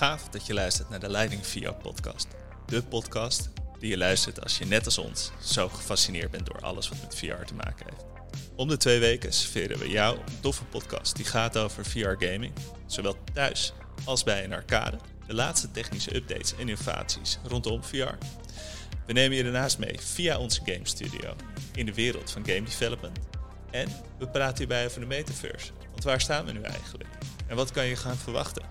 Gaaf dat je luistert naar de Leiding VR podcast. De podcast die je luistert als je net als ons zo gefascineerd bent door alles wat met VR te maken heeft. Om de twee weken serveren we jou een toffe podcast die gaat over VR gaming, zowel thuis als bij een arcade, de laatste technische updates en innovaties rondom VR. We nemen je daarnaast mee via onze game studio in de wereld van game development. En we praten hierbij over de metaverse. Want waar staan we nu eigenlijk? En wat kan je gaan verwachten?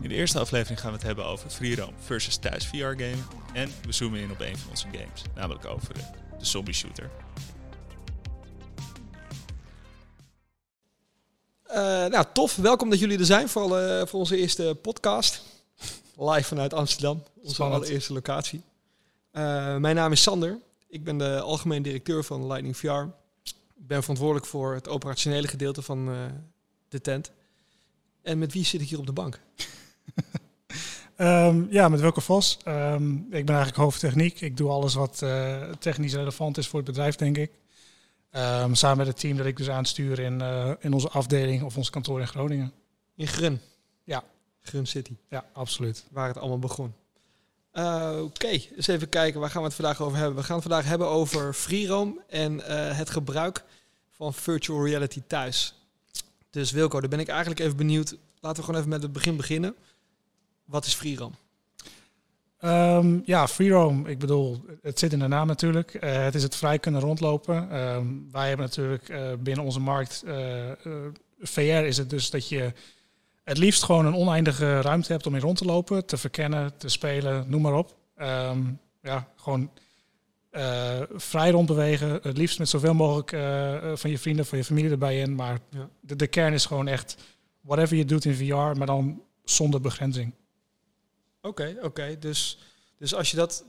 In de eerste aflevering gaan we het hebben over free roam versus thuis VR game. En we zoomen in op een van onze games, namelijk over de, de zombie shooter. Uh, nou, tof. Welkom dat jullie er zijn voor, voor onze eerste podcast. Live vanuit Amsterdam, onze Spannend. allereerste locatie. Uh, mijn naam is Sander. Ik ben de algemeen directeur van Lightning VR. Ik ben verantwoordelijk voor het operationele gedeelte van de tent. En met wie zit ik hier op de bank? Um, ja, met Welke Vos. Um, ik ben eigenlijk hoofdtechniek. Ik doe alles wat uh, technisch relevant is voor het bedrijf, denk ik. Um, samen met het team dat ik dus aanstuur in, uh, in onze afdeling of ons kantoor in Groningen. In Grun? Ja. Grun City? Ja, absoluut. Waar het allemaal begon. Uh, Oké, okay. eens even kijken, waar gaan we het vandaag over hebben? We gaan het vandaag hebben over FreeRoam en het gebruik van virtual reality thuis. Dus Wilco, daar ben ik eigenlijk even benieuwd. Laten we gewoon even met het begin beginnen. Wat is FreeRoam? Um, ja, FreeRoam, ik bedoel, het zit in de naam natuurlijk. Uh, het is het vrij kunnen rondlopen. Um, wij hebben natuurlijk uh, binnen onze markt, uh, VR is het dus dat je het liefst gewoon een oneindige ruimte hebt om in rond te lopen, te verkennen, te spelen, noem maar op. Um, ja, gewoon vrij rondbewegen. Het liefst met zoveel mogelijk van je vrienden, van je familie erbij in. Maar ja. de, de kern is gewoon echt whatever je doet in VR, maar dan zonder begrenzing. Oké, okay, oké. Okay. Dus, dus als je dat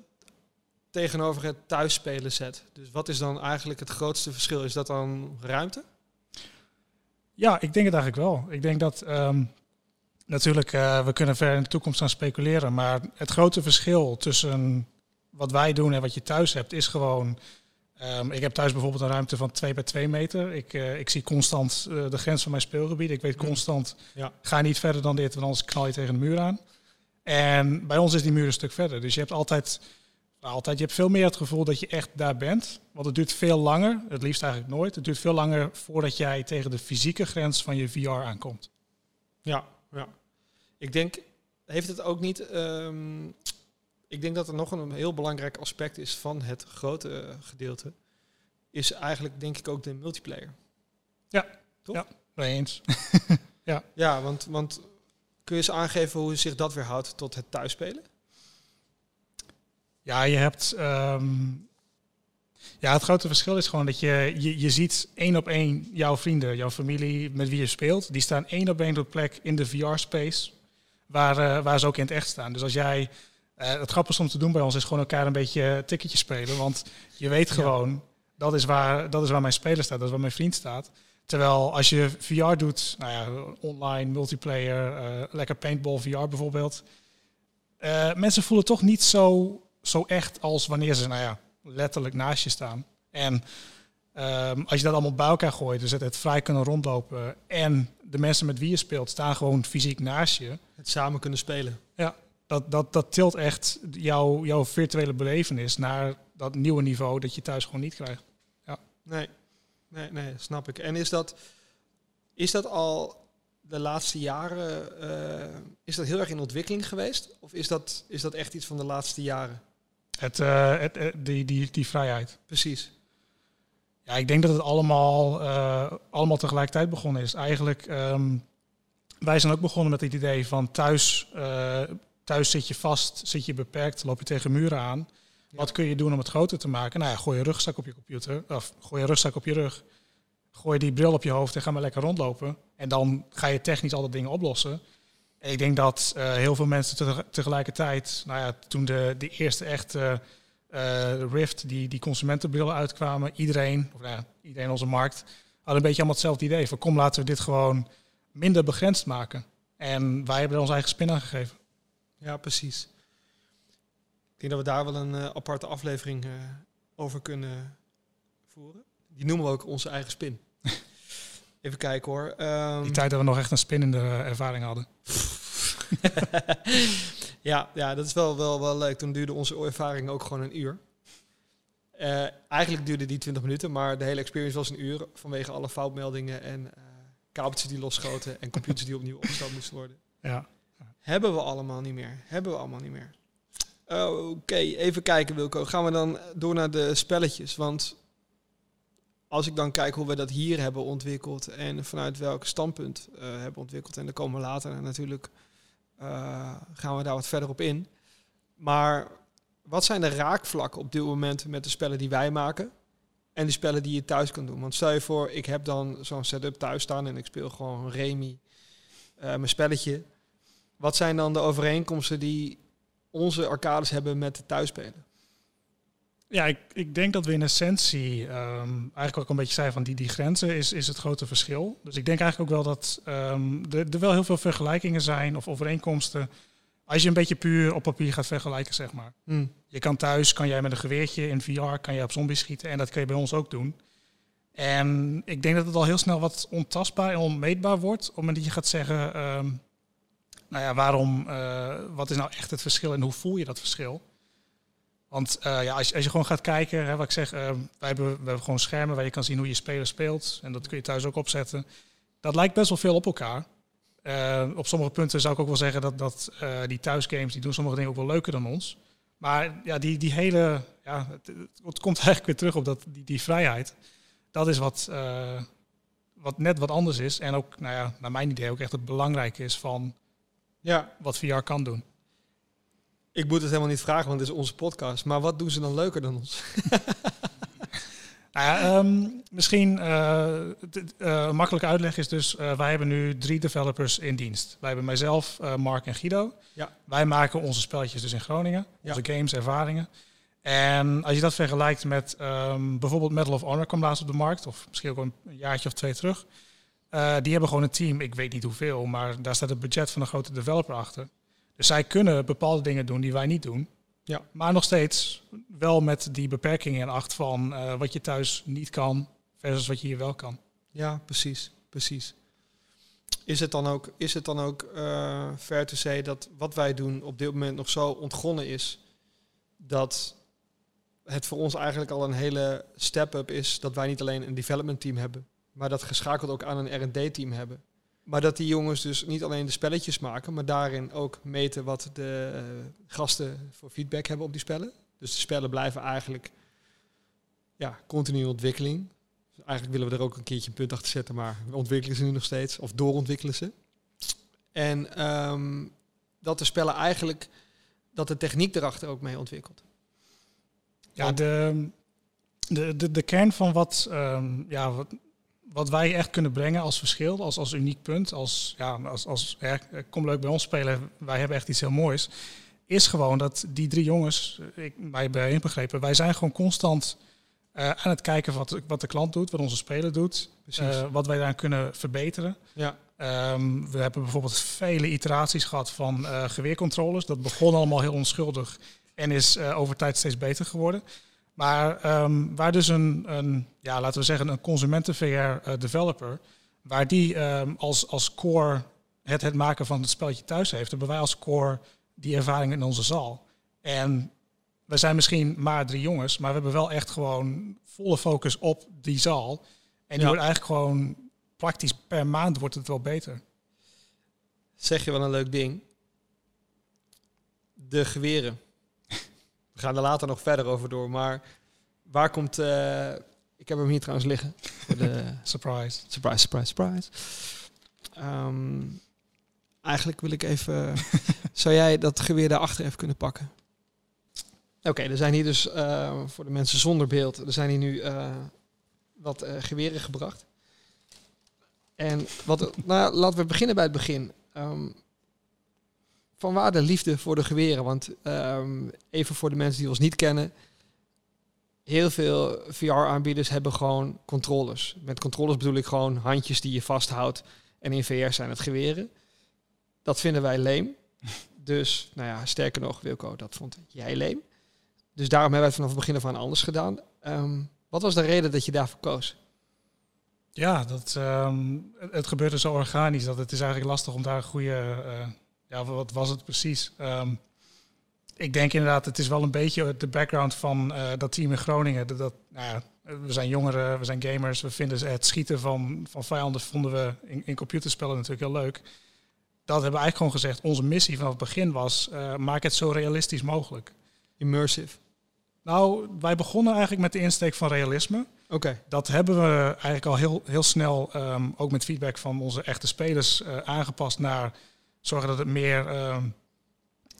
tegenover het thuisspelen zet, dus wat is dan eigenlijk het grootste verschil? Is dat dan ruimte? Ja, ik denk het eigenlijk wel. Ik denk dat um, natuurlijk, uh, we kunnen ver in de toekomst gaan speculeren, maar het grote verschil tussen wat wij doen en wat je thuis hebt, is gewoon. Um, ik heb thuis bijvoorbeeld een ruimte van 2 bij 2 meter. Ik, uh, ik zie constant uh, de grens van mijn speelgebied. Ik weet constant, ja. ga niet verder dan dit, want anders knal je tegen de muur aan. En bij ons is die muur een stuk verder. Dus je hebt altijd, nou, altijd je hebt veel meer het gevoel dat je echt daar bent. Want het duurt veel langer, het liefst eigenlijk nooit. Het duurt veel langer voordat jij tegen de fysieke grens van je VR aankomt. Ja, ja. Ik denk, heeft het ook niet. Um, ik denk dat er nog een heel belangrijk aspect is van het grote gedeelte. Is eigenlijk, denk ik, ook de multiplayer. Ja, toch? Ja, eens. ja, ja want, want Kun je eens aangeven hoe zich dat weerhoudt tot het thuisspelen? Ja, je hebt. Um, ja, het grote verschil is gewoon dat je, je, je ziet één op één jouw vrienden, jouw familie met wie je speelt. Die staan één op één op plek in de VR-space waar, uh, waar ze ook in het echt staan. Dus als jij. Uh, het grappigste om te doen bij ons is gewoon elkaar een beetje ticketje spelen. Want je weet gewoon, ja. dat, is waar, dat is waar mijn speler staat, dat is waar mijn vriend staat. Terwijl als je VR doet, nou ja, online, multiplayer, uh, lekker paintball VR bijvoorbeeld. Uh, mensen voelen toch niet zo, zo echt als wanneer ze nou ja, letterlijk naast je staan. En um, als je dat allemaal bij elkaar gooit, dus het, het vrij kunnen rondlopen en de mensen met wie je speelt staan gewoon fysiek naast je. Het samen kunnen spelen. Ja, dat, dat, dat tilt echt jouw, jouw virtuele belevenis naar dat nieuwe niveau dat je thuis gewoon niet krijgt. Ja. Nee, nee, nee, snap ik. En is dat, is dat al de laatste jaren, uh, is dat heel erg in ontwikkeling geweest? Of is dat, is dat echt iets van de laatste jaren? Het, uh, het, uh, die, die, die vrijheid. Precies. Ja, ik denk dat het allemaal, allemaal tegelijkertijd begonnen is. Eigenlijk, um, wij zijn ook begonnen met het idee van thuis, thuis zit je vast, zit je beperkt, loop je tegen muren aan. Wat kun je doen om het groter te maken? Nou ja, gooi je rugzak op je computer, of gooi je rugzak op je rug. Gooi die bril op je hoofd en ga maar lekker rondlopen. En dan ga je technisch al dat dingen oplossen. En ik denk dat uh, heel veel mensen te tegelijkertijd, nou ja, toen de, de eerste echte uh, Rift, die, die consumentenbrillen uitkwamen, iedereen, of nou ja, iedereen onze markt, had een beetje allemaal hetzelfde idee. Van kom, laten we dit gewoon minder begrensd maken. En wij hebben er ons eigen spin aan gegeven. Ja, precies. Ik denk dat we daar wel een uh, aparte aflevering uh, over kunnen voeren. Die noemen we ook onze eigen spin. Even kijken hoor. Um, Die tijd dat we nog echt een spin in de ervaring hadden. ja, ja, dat is wel, wel, wel leuk. Toen duurde onze ervaring ook gewoon een uur. Uh, eigenlijk duurde die 20 minuten, maar de hele experience was een uur vanwege alle foutmeldingen en uh, kabeltjes die losschoten en computers die opnieuw opgesteld moesten worden. Ja. Hebben we allemaal niet meer. Hebben we allemaal niet meer. Oké, even kijken Wilco. Gaan we dan door naar de spelletjes. Want als ik dan kijk hoe we dat hier hebben ontwikkeld en vanuit welk standpunt uh, hebben ontwikkeld, en dan komen we later natuurlijk, uh, gaan we daar wat verder op in. Maar wat zijn de raakvlakken op dit moment met de spellen die wij maken en die spellen die je thuis kan doen? Want stel je voor, ik heb dan zo'n setup thuis staan en ik speel gewoon Remy, uh, mijn spelletje. Wat zijn dan de overeenkomsten die onze arcades hebben met thuisspelen? Ja, ik, ik denk dat we in essentie um, eigenlijk ook een beetje zei van die, die grenzen is, is het grote verschil. Dus ik denk eigenlijk ook wel dat um, er, er wel heel veel vergelijkingen zijn of overeenkomsten. Als je een beetje puur op papier gaat vergelijken, zeg maar. Hmm. Je kan thuis, kan jij met een geweertje in VR, kan je op zombies schieten en dat kun je bij ons ook doen. En ik denk dat het al heel snel wat ontastbaar en onmeetbaar wordt. Op het moment dat je gaat zeggen, um, nou ja, waarom, uh, wat is nou echt het verschil en hoe voel je dat verschil? Want uh, ja, als, als je gewoon gaat kijken, hè, wat ik zeg, uh, wij, hebben, we hebben gewoon schermen waar je kan zien hoe je speler speelt. En dat kun je thuis ook opzetten. Dat lijkt best wel veel op elkaar. Op sommige punten zou ik ook wel zeggen dat, dat die thuisgames, die doen sommige dingen ook wel leuker dan ons. Maar ja, die, die hele, ja, het, het komt eigenlijk weer terug op dat, die, die vrijheid. Dat is wat, wat net wat anders is. En ook, nou ja, naar mijn idee ook echt het belangrijke is van ja. wat VR kan doen. Ik moet het helemaal niet vragen, want het is onze podcast. Maar wat doen ze dan leuker dan ons? nou um, misschien uh, uh, makkelijke uitleg is dus, uh, wij hebben nu drie developers in dienst. Wij hebben mijzelf, Mark en Guido. Ja. Wij maken onze spelletjes dus in Groningen, onze ja. games, ervaringen. En als je dat vergelijkt met um, bijvoorbeeld Medal of Honor kwam laatst op de markt, of misschien ook een jaartje of twee terug. Die hebben gewoon een team, ik weet niet hoeveel, maar daar staat het budget van een grote developer achter. Dus zij kunnen bepaalde dingen doen die wij niet doen. Ja. Maar nog steeds wel met die beperkingen in acht van uh, wat je thuis niet kan versus wat je hier wel kan. Ja, precies. precies. Is het dan ook, is het dan ook uh, fair to say dat wat wij doen op dit moment nog zo ontgonnen is dat het voor ons eigenlijk al een hele step-up is dat wij niet alleen een development team hebben, maar dat geschakeld ook aan een R&D team hebben. Maar dat die jongens dus niet alleen de spelletjes maken, maar daarin ook meten wat de uh, gasten voor feedback hebben op die spellen. Dus de spellen blijven eigenlijk ja, continu in ontwikkeling. Dus eigenlijk willen we er ook een keertje een punt achter zetten, maar we ontwikkelen ze nu nog steeds, of doorontwikkelen ze. En um, dat de spellen eigenlijk, dat de techniek erachter ook mee ontwikkelt. Ja, de, de, de, de kern van wat, um, ja, wat wat wij echt kunnen brengen als verschil, als, als uniek punt, als, ja, als, als ja, kom leuk bij ons spelen, wij hebben echt iets heel moois, is gewoon dat die drie jongens, ik, wij hebben inbegrepen, wij zijn gewoon constant uh, aan het kijken wat, wat de klant doet, wat onze speler doet, uh, wat wij daar kunnen verbeteren. Ja. Um, we hebben bijvoorbeeld vele iteraties gehad van uh, geweercontroles. Dat begon allemaal heel onschuldig en is over tijd steeds beter geworden. Maar um, waar dus een, een, ja, laten we zeggen, een consumenten-VR-developer, waar die um, als, als core het, het maken van het spelletje thuis heeft, hebben wij als core die ervaring in onze zaal. En we zijn misschien maar drie jongens, maar we hebben wel echt gewoon volle focus op die zaal. En die ja. wordt eigenlijk gewoon praktisch per maand wordt het wel beter. Zeg je wel een leuk ding. De geweren. We gaan er later nog verder over door. Maar waar komt... Uh, ik heb hem hier trouwens liggen. Voor de surprise. Surprise, surprise, surprise. Um, eigenlijk wil ik even... zou jij dat geweer daarachter even kunnen pakken? Oké, okay, er zijn hier dus uh, voor de mensen zonder beeld... Er zijn hier nu uh, wat geweren gebracht. En wat, nou, laten we beginnen bij het begin. Um, van waar de liefde voor de geweren? Want um, even voor de mensen die ons niet kennen. Heel veel VR-aanbieders hebben gewoon controllers. Met controllers bedoel ik gewoon handjes die je vasthoudt. En in VR zijn het geweren. Dat vinden wij leem. Dus, nou ja, sterker nog, Wilco, dat vond jij leem. Dus daarom hebben wij het vanaf het begin af aan anders gedaan. Um, wat was de reden dat je daarvoor koos? Ja, dat, um, het gebeurt er zo organisch dat het is eigenlijk lastig om daar een goede... Uh, ja, wat was het precies? Ehm, ik denk inderdaad, het is wel een beetje de background van uh, dat team in Groningen. Dat, dat, nou ja, we zijn jongeren, we zijn gamers. We vinden het schieten van, van vijanden vonden we in, in computerspellen natuurlijk heel leuk. Dat hebben we eigenlijk gewoon gezegd. Onze missie vanaf het begin was, uh, maak het zo realistisch mogelijk. Immersive. Nou, wij begonnen eigenlijk met de insteek van realisme. Oké. Dat hebben we eigenlijk al heel, heel snel, ehm, ook met feedback van onze echte spelers, uh, aangepast naar zorgen dat het meer um,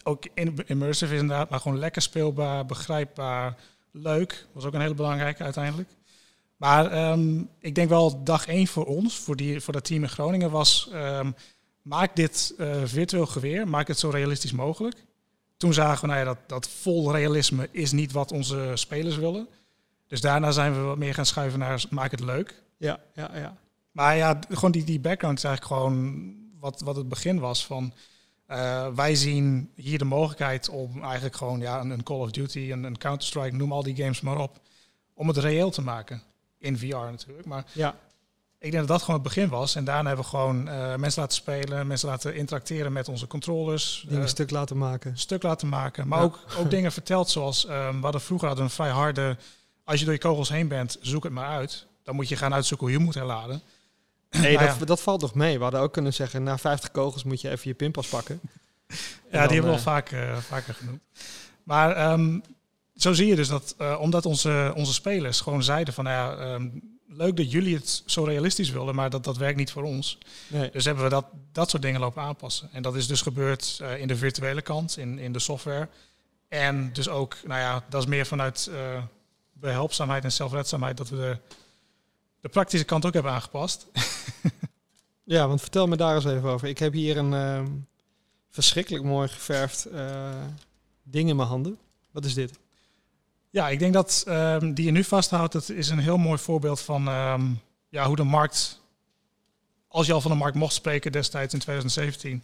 ook immersive is inderdaad, maar gewoon lekker speelbaar, begrijpbaar, leuk. Was ook een hele belangrijke uiteindelijk. Maar um, ik denk wel dag één voor ons, voor, die, voor dat team in Groningen, was maak dit uh, virtueel geweer, maak het zo realistisch mogelijk. Toen zagen we nou ja, dat, dat vol realisme is niet wat onze spelers willen. Dus daarna zijn we wat meer gaan schuiven naar maak het leuk. Ja, ja, ja. Maar ja, gewoon die, die background is eigenlijk gewoon wat, wat het begin was van... Uh, wij zien hier de mogelijkheid om eigenlijk gewoon ja, een, Call of Duty, een, een Counter-Strike, noem al die games maar op, om het reëel te maken. In VR natuurlijk. Maar ja. ik denk dat dat gewoon het begin was. En daarna hebben we gewoon uh, mensen laten spelen, mensen laten interacteren met onze controllers. Dingen uh, stuk laten maken. Stuk laten maken. Maar ja. ook, ook dingen verteld zoals, um, we hadden vroeger hadden een vrij harde, als je door je kogels heen bent, zoek het maar uit. Dan moet je gaan uitzoeken hoe je moet herladen. Nee, dat, ja. dat, valt nog mee. We hadden ook kunnen zeggen, na 50 kogels moet je even je pinpas pakken. ja, dan, die hebben we wel uh, vaak, uh, vaker genoemd. Maar um, zo zie je dus dat, uh, omdat onze, onze spelers gewoon zeiden van, nou ja, um, leuk dat jullie het zo realistisch willen, maar dat, dat werkt niet voor ons. Nee. Dus hebben we dat, dat soort dingen lopen aanpassen. En dat is dus gebeurd uh, in de virtuele kant, in, in de software. En dus ook, nou ja, dat is meer vanuit uh, behulpzaamheid en zelfredzaamheid dat we de, de praktische kant ook hebben aangepast. ja, want vertel me daar eens even over. Ik heb hier een uh, verschrikkelijk mooi geverfd uh, ding in mijn handen. Wat is dit? Ja, ik denk dat um, die je nu vasthoudt, dat is een heel mooi voorbeeld van um, ja, hoe de markt, als je al van de markt mocht spreken destijds in 2017,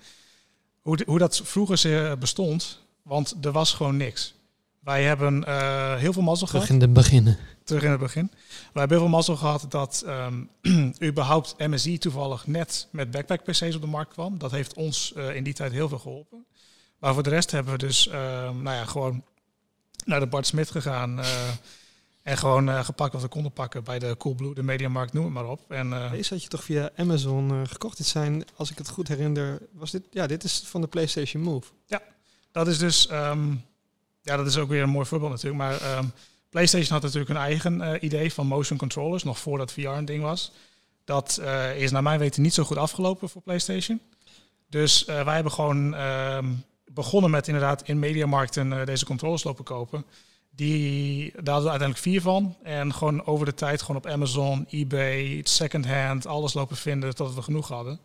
hoe, de, hoe dat vroeger bestond, want er was gewoon niks. Wij hebben uh, heel veel mazzel Terug gehad. in het begin. Terug in het begin. Wij hebben heel veel mazzel gehad dat um, überhaupt MSI toevallig net met backpack PC's op de markt kwam. Dat heeft ons uh, in die tijd heel veel geholpen. Maar voor de rest hebben we dus, uh, nou ja, gewoon naar de Bart Smit gegaan. Uh, en gewoon uh, gepakt wat we konden pakken bij de Coolblue, de Mediamarkt, noem het maar op. En, uh, Deze had je toch via Amazon uh, gekocht? Dit zijn, als ik het goed herinner, was dit, ja, dit is van de PlayStation Move. Ja, dat is dus, um, ja, dat is ook weer een mooi voorbeeld natuurlijk. Maar um, PlayStation had natuurlijk een eigen idee van motion controllers, nog voordat VR een ding was. Dat is naar mijn weten niet zo goed afgelopen voor PlayStation. Dus wij hebben gewoon um, begonnen met inderdaad in mediamarkten deze controllers lopen kopen. Die, daar hadden we uiteindelijk vier van. En gewoon over de tijd gewoon op Amazon, eBay, secondhand, alles lopen vinden tot we genoeg hadden.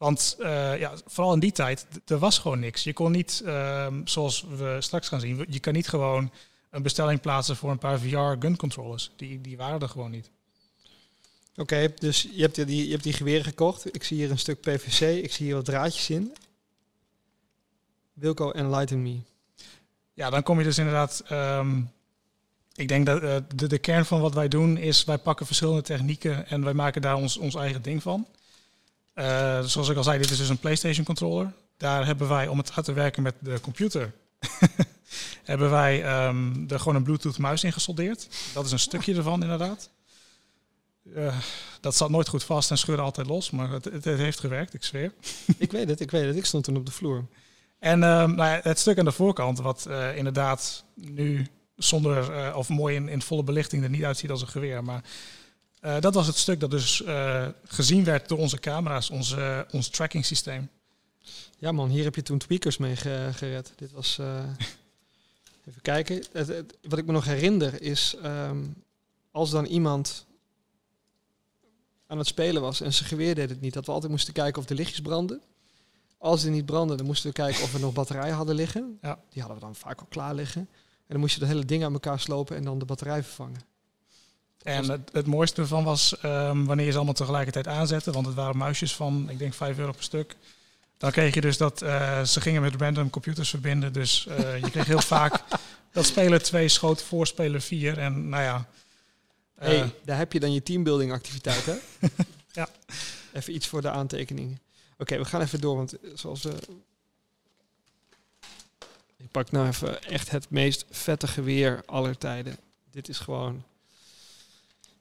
Want uh, ja, vooral in die tijd, er was gewoon niks. Je kon niet, uh, zoals we straks gaan zien, je kan niet gewoon een bestelling plaatsen voor een paar VR gun controllers. Die, die waren er gewoon niet. Oké, okay, dus je hebt, die, je hebt die geweren gekocht. Ik zie hier een stuk PVC, ik zie hier wat draadjes in. Wilco, enlighten me. Ja, dan kom je dus inderdaad. Um, ik denk dat uh, de, de, kern van wat wij doen is wij pakken verschillende technieken en wij maken daar ons, ons eigen ding van. Uh, zoals ik al zei, dit is dus een PlayStation controller. Daar hebben wij, om het uit te werken met de computer, hebben wij um, er gewoon een Bluetooth muis in gesoldeerd. Dat is een stukje ervan inderdaad. Uh, dat zat nooit goed vast en scheurde altijd los, maar het, het, heeft gewerkt, ik zweer. ik weet het, ik weet het. Ik stond toen op de vloer. En um, nou ja, het stuk aan de voorkant, wat uh, inderdaad nu zonder of mooi in, in volle belichting er niet uitziet als een geweer. Maar uh, dat was het stuk dat dus gezien werd door onze camera's, onze, ons tracking systeem. Ja man, hier heb je toen tweakers mee gered. Dit was. even kijken. Het, het, wat ik me nog herinner is. Um, als dan iemand aan het spelen was en zijn geweer deed het niet, dat we altijd moesten kijken of de lichtjes brandden. Als die niet brandden, dan moesten we kijken of we nog batterijen hadden liggen. Ja. Die hadden we dan vaak al klaar liggen. En dan moest je de hele ding aan elkaar slopen en dan de batterij vervangen. En het, het mooiste ervan was um, wanneer je ze allemaal tegelijkertijd aanzette, want het waren muisjes van, ik denk, 5 euro per stuk. Dan kreeg je dus dat uh, ze gingen met random computers verbinden. Dus uh, je kreeg heel vaak dat speler 2 schoot voor speler 4. En nou ja. Uh, hey, daar heb je dan je teambuilding activiteit, hè? ja. Even iets voor de aantekeningen. Oké, okay, we gaan even door, want zoals we Ik pak nou even echt het meest vette geweer aller tijden. Dit is gewoon...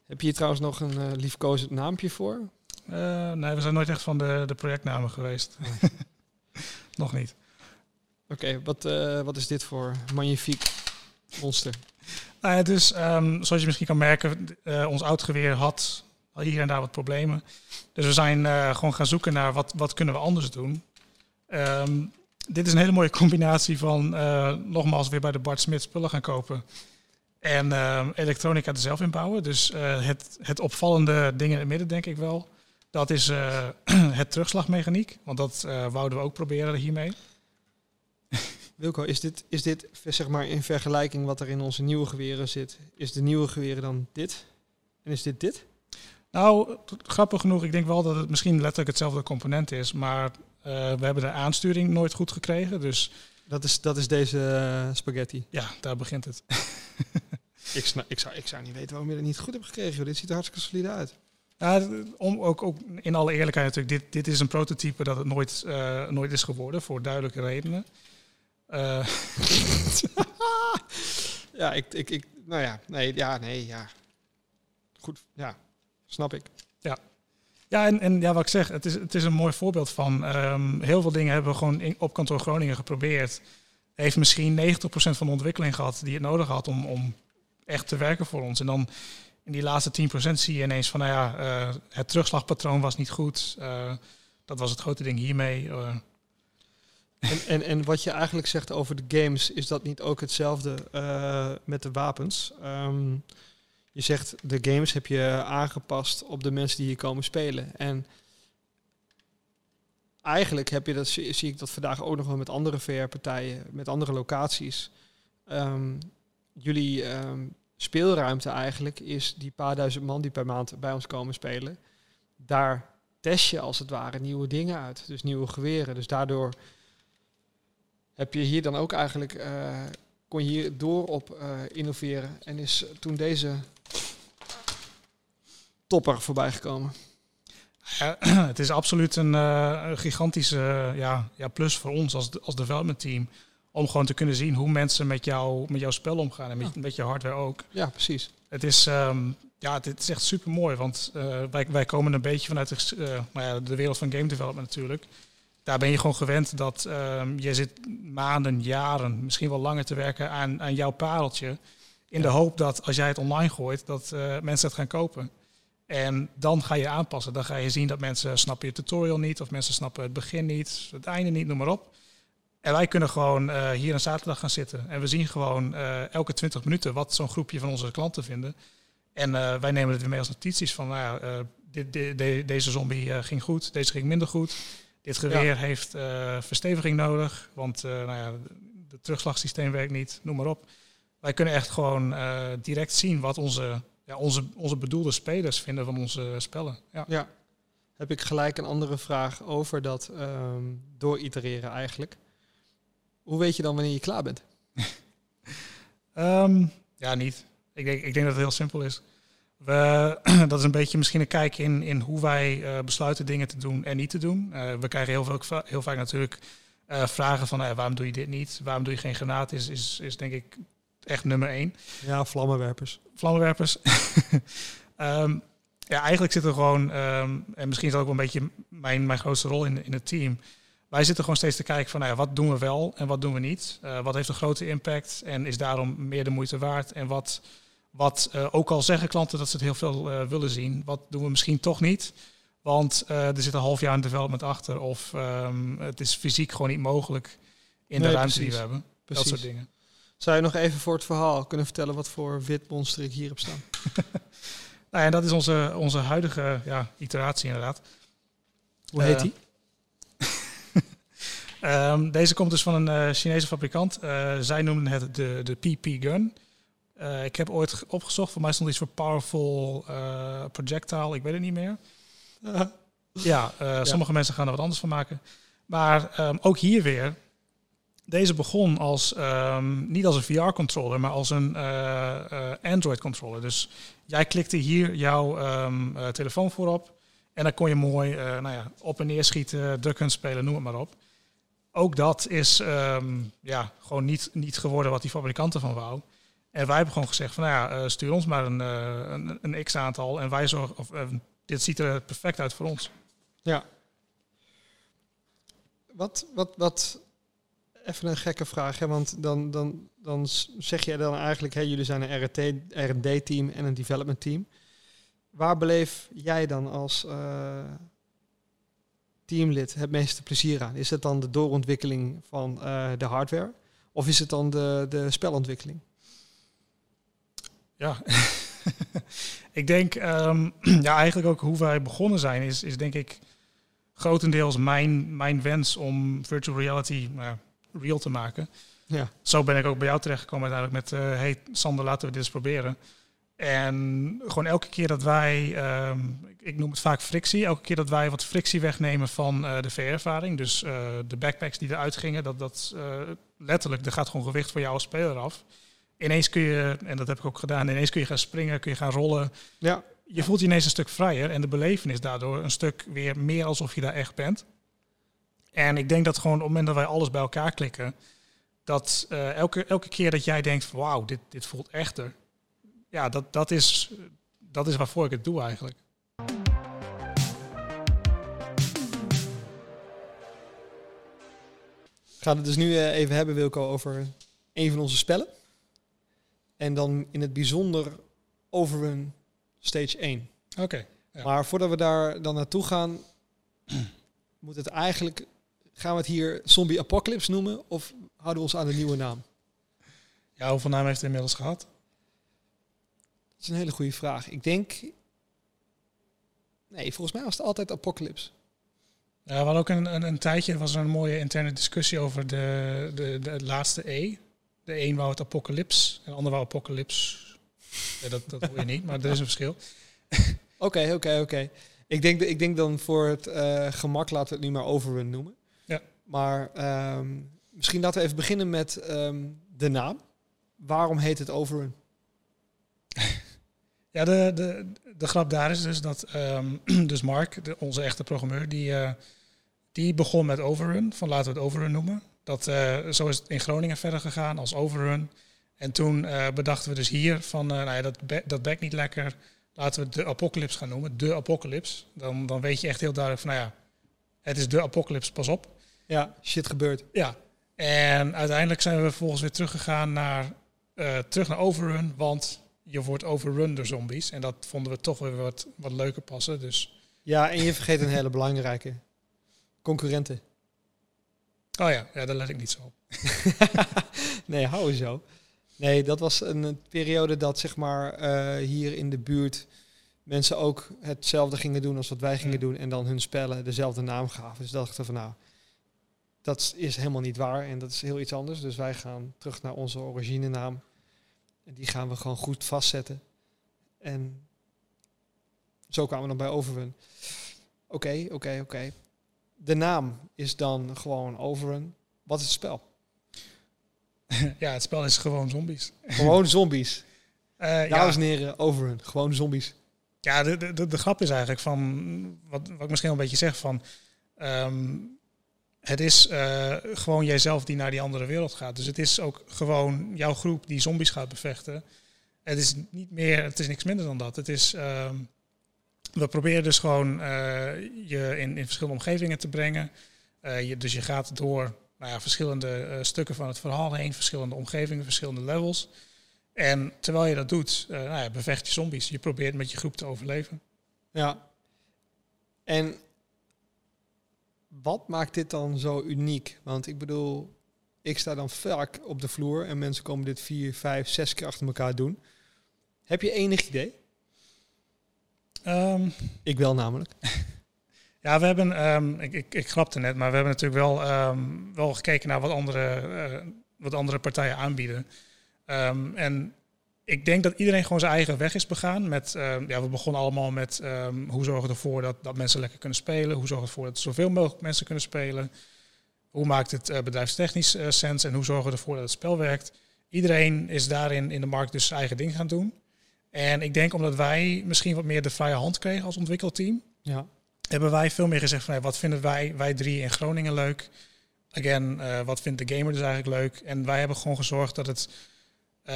Heb je hier trouwens nog een uh, liefkozend naampje voor? Uh, nee, we zijn nooit echt van de, de projectnamen geweest. nog niet. Oké, wat, uh, wat is dit voor magnifiek monster? Nou ja, dus um, zoals je misschien kan merken, ons oud geweer had hier en daar wat problemen. Dus we zijn gewoon gaan zoeken naar wat, wat kunnen we anders doen. Um, dit is een hele mooie combinatie van nogmaals weer bij de Bart Smit spullen gaan kopen. En uh, elektronica er zelf inbouwen. Dus uh, het, het opvallende ding in het midden, denk ik wel. Dat is het terugslagmechaniek. Want dat wouden we ook proberen hiermee. Wilco, is dit, is dit zeg maar in vergelijking wat er in onze nieuwe geweren zit? Is de nieuwe geweren dan dit? En is dit dit? Nou, grappig genoeg, ik denk wel dat het misschien letterlijk hetzelfde component is. Maar uh, we hebben de aansturing nooit goed gekregen. Dus dat is, dat is deze spaghetti. Ja, daar begint het. ik, snap, ik, zou, ik zou niet weten waarom je het niet goed hebt gekregen. Dit ziet er hartstikke solide uit. Ja, om, ook, ook in alle eerlijkheid natuurlijk, dit, dit is een prototype dat het nooit, uh, nooit is geworden, voor duidelijke redenen. ja, ik, ik, ik, nou ja, nee, ja, nee, ja. Goed, ja, snap ik. Ja, ja, en, en ja, wat ik zeg, het is, het is een mooi voorbeeld van um, heel veel dingen hebben we gewoon in, op kantoor Groningen geprobeerd. Heeft misschien 90% van de ontwikkeling gehad die het nodig had om, om echt te werken voor ons. En dan in die laatste 10% zie je ineens van, nou ja, uh, het terugslagpatroon was niet goed. Uh, dat was het grote ding hiermee. Uh. En, en, en wat je eigenlijk zegt over de games, is dat niet ook hetzelfde met de wapens? Um, je zegt de games heb je aangepast op de mensen die hier komen spelen. En eigenlijk heb je dat, zie, ik dat vandaag ook nog wel met andere VR-partijen, met andere locaties. Um, jullie um, speelruimte eigenlijk is die paar duizend man die per maand bij ons komen spelen. Daar test je als het ware nieuwe dingen uit, dus nieuwe geweren. Dus daardoor heb je hier dan ook eigenlijk, uh, kon je hier door op uh, innoveren. En is toen deze topper voorbij gekomen. Het is absoluut een, uh, gigantische ja, ja, plus voor ons als, als development team. Om gewoon te kunnen zien hoe mensen met, jou, met jouw spel omgaan. En met, met je hardware ook. Ja, precies. Het is, um, ja, het, is echt super mooi. Want uh, wij, wij komen een beetje vanuit de, uh, nou ja, de wereld van game development natuurlijk. Daar ben je gewoon gewend dat um, je zit maanden, jaren, misschien wel langer te werken aan, aan jouw pareltje. In de hoop dat als jij het online gooit, dat mensen het gaan kopen. En dan ga je aanpassen. Dan ga je zien dat mensen snappen je tutorial niet, of mensen snappen het begin niet, het einde niet, noem maar op. En wij kunnen gewoon uh, hier een zaterdag gaan zitten. En we zien gewoon uh, elke 20 minuten wat zo'n groepje van onze klanten vinden. En uh, wij nemen het weer mee als notities van, nou dit, dit, de, deze zombie ging goed, deze ging minder goed. Dit geweer ja. heeft versteviging nodig, want nou ja, het terugslagsysteem werkt niet, noem maar op. Wij kunnen echt gewoon direct zien wat onze ja, onze, onze bedoelde spelers vinden van onze spellen. Ja. ja. Heb ik gelijk een andere vraag over dat um, dooritereren eigenlijk. Hoe weet je dan wanneer je klaar bent? um, ja, niet. Ik denk, ik denk dat het heel simpel is. We, dat is een beetje misschien een kijk in, in hoe wij uh, besluiten dingen te doen en niet te doen. Uh, we krijgen heel, veel, heel vaak natuurlijk uh, vragen van waarom doe je dit niet? Waarom doe je geen granaat? Is, is, is denk ik echt nummer één. Ja, vlammenwerpers. Vlammenwerpers. um, ja, eigenlijk zit er gewoon, um, en misschien is dat ook wel een beetje mijn, mijn grootste rol in, in het team. Wij zitten gewoon steeds te kijken van nou ja, wat doen we wel en wat doen we niet. Uh, wat heeft een grote impact en is daarom meer de moeite waard. En wat, wat uh, ook al zeggen klanten dat ze het heel veel uh, willen zien, wat doen we misschien toch niet. Want er zit een half jaar in development achter of um, het is fysiek gewoon niet mogelijk in nee, de ruimte precies. die we hebben. Precies. Dat soort dingen. Zou je nog even voor het verhaal kunnen vertellen wat voor wit monster ik hier heb staan? nou ja, dat is onze, onze huidige ja, iteratie inderdaad. Hoe heet die? Um, deze komt dus van een uh, Chinese fabrikant. Uh, zij noemen het de, de PP Gun. Uh, ik heb ooit opgezocht, voor mij stond iets voor Powerful Projectile, ik weet het niet meer. ja, ja, sommige mensen gaan er wat anders van maken. Maar um, ook hier weer, deze begon als, um, niet als een VR-controller, maar als een Android-controller. Dus jij klikte hier jouw telefoon voorop en dan kon je mooi nou ja, op en neer schieten, drukken spelen, noem het maar op. ook dat is ehm, ja, gewoon niet, niet geworden wat die fabrikanten van wou. En wij hebben gewoon gezegd van, nou ja, uh, stuur ons maar een, uh, een, een x-aantal en wij zorgen, of uh, dit ziet er perfect uit voor ons. Ja. Wat, wat, wat, even een gekke vraag, hè? want dan, dan, dan zeg je dan eigenlijk, hè, jullie zijn een R&D-team en een development team. Waar beleef jij dan als teamlid het meeste plezier aan? Is het dan de doorontwikkeling van de hardware of is het dan de, de spelontwikkeling? Ja, ik denk um, ja, eigenlijk ook hoe wij begonnen zijn, is, is denk ik grotendeels mijn, mijn wens om virtual reality uh, real te maken. Ja. Zo ben ik ook bij jou terechtgekomen uiteindelijk met, uh, hey Sander, laten we dit eens proberen. En gewoon elke keer dat wij, um, ik noem het vaak frictie, elke keer dat wij wat frictie wegnemen van uh, de VR-ervaring, dus uh, de backpacks die eruit gingen, dat, dat letterlijk, er gaat gewoon gewicht voor jou als speler af ineens kun je, en dat heb ik ook gedaan, ineens kun je gaan springen, kun je gaan rollen. Ja. Je voelt je ineens een stuk vrijer en de belevenis daardoor een stuk weer meer alsof je daar echt bent. En ik denk dat gewoon op het moment dat wij alles bij elkaar klikken, dat elke, elke keer dat jij denkt wauw, dit, dit voelt echter. Ja, dat, dat, is, dat is waarvoor ik het doe eigenlijk. Ik ga het dus nu eh, even hebben, Wilco, over een van onze spellen. En dan in het bijzonder Overrun Stage 1. Oké. ja. Maar voordat we daar dan naartoe gaan, moet het eigenlijk... Gaan we het hier Zombie Apocalypse noemen of houden we ons aan de nieuwe naam? Ja, hoeveel naam heeft het inmiddels gehad? Dat is een hele goede vraag. Ik denk... Nee, volgens mij was het altijd Apocalypse. Ja, we hadden ook een, een, een tijdje, was er een mooie interne discussie over de, de, de laatste E. De een wou het apocalyps en de ander wou apocalyps. Ja, dat, dat hoor je niet, maar er is een verschil. Oké, oké, oké. Ik denk, ik denk dan voor het uh, gemak laten we het nu maar Overrun noemen. Ja. Maar um, misschien laten we even beginnen met um, de naam. Waarom heet het Overrun? Ja, de, de, de grap daar is dus dat um, dus Mark, de, onze echte programmeur, die, uh, die begon met Overrun. Van laten we het Overrun noemen. Dat, uh, zo is het in Groningen verder gegaan als overrun. En toen uh, bedachten we dus hier van, nou ja, dat, dat bekt niet lekker. Laten we de apocalypse gaan noemen. De apocalypse. Dan, dan weet je echt heel duidelijk van, nou ja, het is de apocalypse, pas op. Ja, shit gebeurt. Ja. En uiteindelijk zijn we vervolgens weer teruggegaan naar, terug naar overrun. Want je wordt overrun door zombies. En dat vonden we toch weer wat, wat leuker passen. Dus. Ja, en je vergeet een hele belangrijke. Concurrenten. Oh ja, ja daar let ik niet zo op. nee, hou zo. Nee, dat was een, periode dat zeg maar uh, hier in de buurt mensen ook hetzelfde gingen doen als wat wij gingen doen en dan hun spellen dezelfde naam gaven. Dus dachten van nou, dat is helemaal niet waar en dat is heel iets anders. Dus wij gaan terug naar onze originenaam en die gaan we gewoon goed vastzetten. En zo kwamen we dan bij Overwin. Oké, oké, oké de naam is dan gewoon Overrun. Wat is het spel? ja, het spel is gewoon zombies. Gewoon zombies. uh, Dames en heren, Overrun. Gewoon zombies. Ja, de, de, de, grap is eigenlijk van, wat, wat ik misschien een beetje zeg van, um, het is uh, gewoon jijzelf die naar die andere wereld gaat. Dus het is ook gewoon jouw groep die zombies gaat bevechten. Het is niet meer, het is niks minder dan dat. Het is, um, we proberen dus gewoon uh, je in, in verschillende omgevingen te brengen. Uh, je, dus je gaat door nou ja, verschillende stukken van het verhaal heen, verschillende omgevingen, verschillende levels. En terwijl je dat doet, nou ja, bevecht je zombies. Je probeert met je groep te overleven. Ja. En wat maakt dit dan zo uniek? Want ik bedoel, ik sta dan vaak op de vloer en mensen komen dit vier, vijf, zes keer achter elkaar doen. Heb je enig idee? Um, ik wel namelijk. ja, we hebben, um, ik, ik, ik grapte net, maar we hebben natuurlijk wel, um, wel gekeken naar wat andere, uh, wat andere partijen aanbieden. en ik denk dat iedereen gewoon zijn eigen weg is begaan. Met, ja, we begonnen allemaal met hoe zorgen we ervoor dat, dat mensen lekker kunnen spelen. Hoe zorgen we ervoor dat zoveel mogelijk mensen kunnen spelen. Hoe maakt het uh, bedrijfstechnisch uh, sens en hoe zorgen we ervoor dat het spel werkt. Iedereen is daarin in de markt dus zijn eigen ding gaan doen. En ik denk omdat wij misschien wat meer de vrije hand kregen als ontwikkelteam, ja. hebben wij veel meer gezegd van hey, wat vinden wij, wij drie in Groningen leuk? again, uh, wat vindt de gamer dus eigenlijk leuk? En wij hebben gewoon gezorgd dat het uh,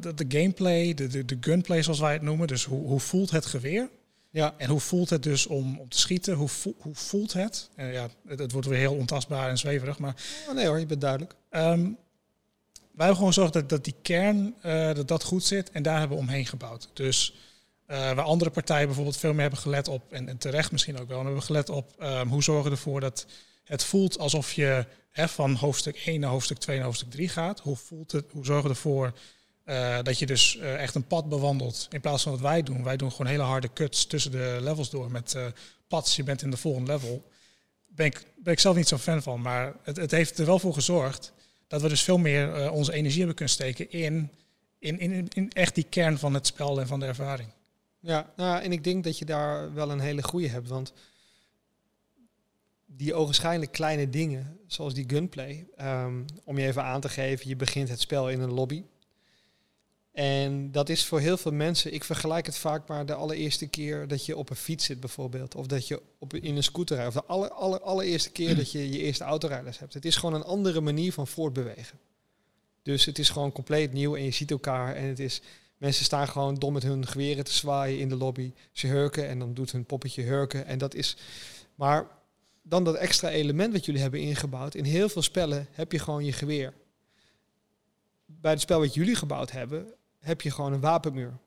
de, de, gameplay, de, de, de, gunplay zoals wij het noemen, dus hoe, hoe voelt het geweer? Ja. En hoe voelt het dus om, om te schieten? Hoe, hoe voelt het? En ja, het, het, wordt weer heel ontastbaar en zweverig, maar... Oh nee hoor, je bent duidelijk. Um, wij hebben gewoon gezorgd dat, dat die kern, uh, dat dat goed zit en daar hebben we omheen gebouwd. Dus uh, waar andere partijen bijvoorbeeld veel meer hebben gelet op, en, en terecht misschien ook wel, hebben we gelet op um, hoe zorgen we ervoor dat het voelt alsof je hè, van hoofdstuk 1 naar hoofdstuk 2 naar hoofdstuk 3 gaat. Hoe voelt het? Hoe zorgen we ervoor uh, dat je dus uh, echt een pad bewandelt in plaats van wat wij doen? Wij doen gewoon hele harde cuts tussen de levels door met uh, pads. Je bent in de volgende level. Ben ik, ben ik zelf niet zo fan van, maar het, het heeft er wel voor gezorgd dat we dus veel meer onze energie hebben kunnen steken in, in, in, in echt die kern van het spel en van de ervaring. Ja, nou, en ik denk dat je daar wel een hele goede hebt, want die ogenschijnlijk kleine dingen, zoals die gunplay, um, om je even aan te geven, je begint het spel in een lobby. En dat is voor heel veel mensen, ik vergelijk het vaak maar de allereerste keer dat je op een fiets zit bijvoorbeeld. Of dat je op, in een scooter rijdt. Of de aller, aller, allereerste keer dat je je eerste autorijders hebt. Het is gewoon een andere manier van voortbewegen. Dus het is gewoon compleet nieuw en je ziet elkaar. En het is, mensen staan gewoon dom met hun geweren te zwaaien in de lobby. Ze hurken en dan doet hun poppetje hurken. En dat is, maar dan dat extra element wat jullie hebben ingebouwd. In heel veel spellen heb je gewoon je geweer. Bij het spel wat jullie gebouwd hebben, heb je gewoon een wapenmuur.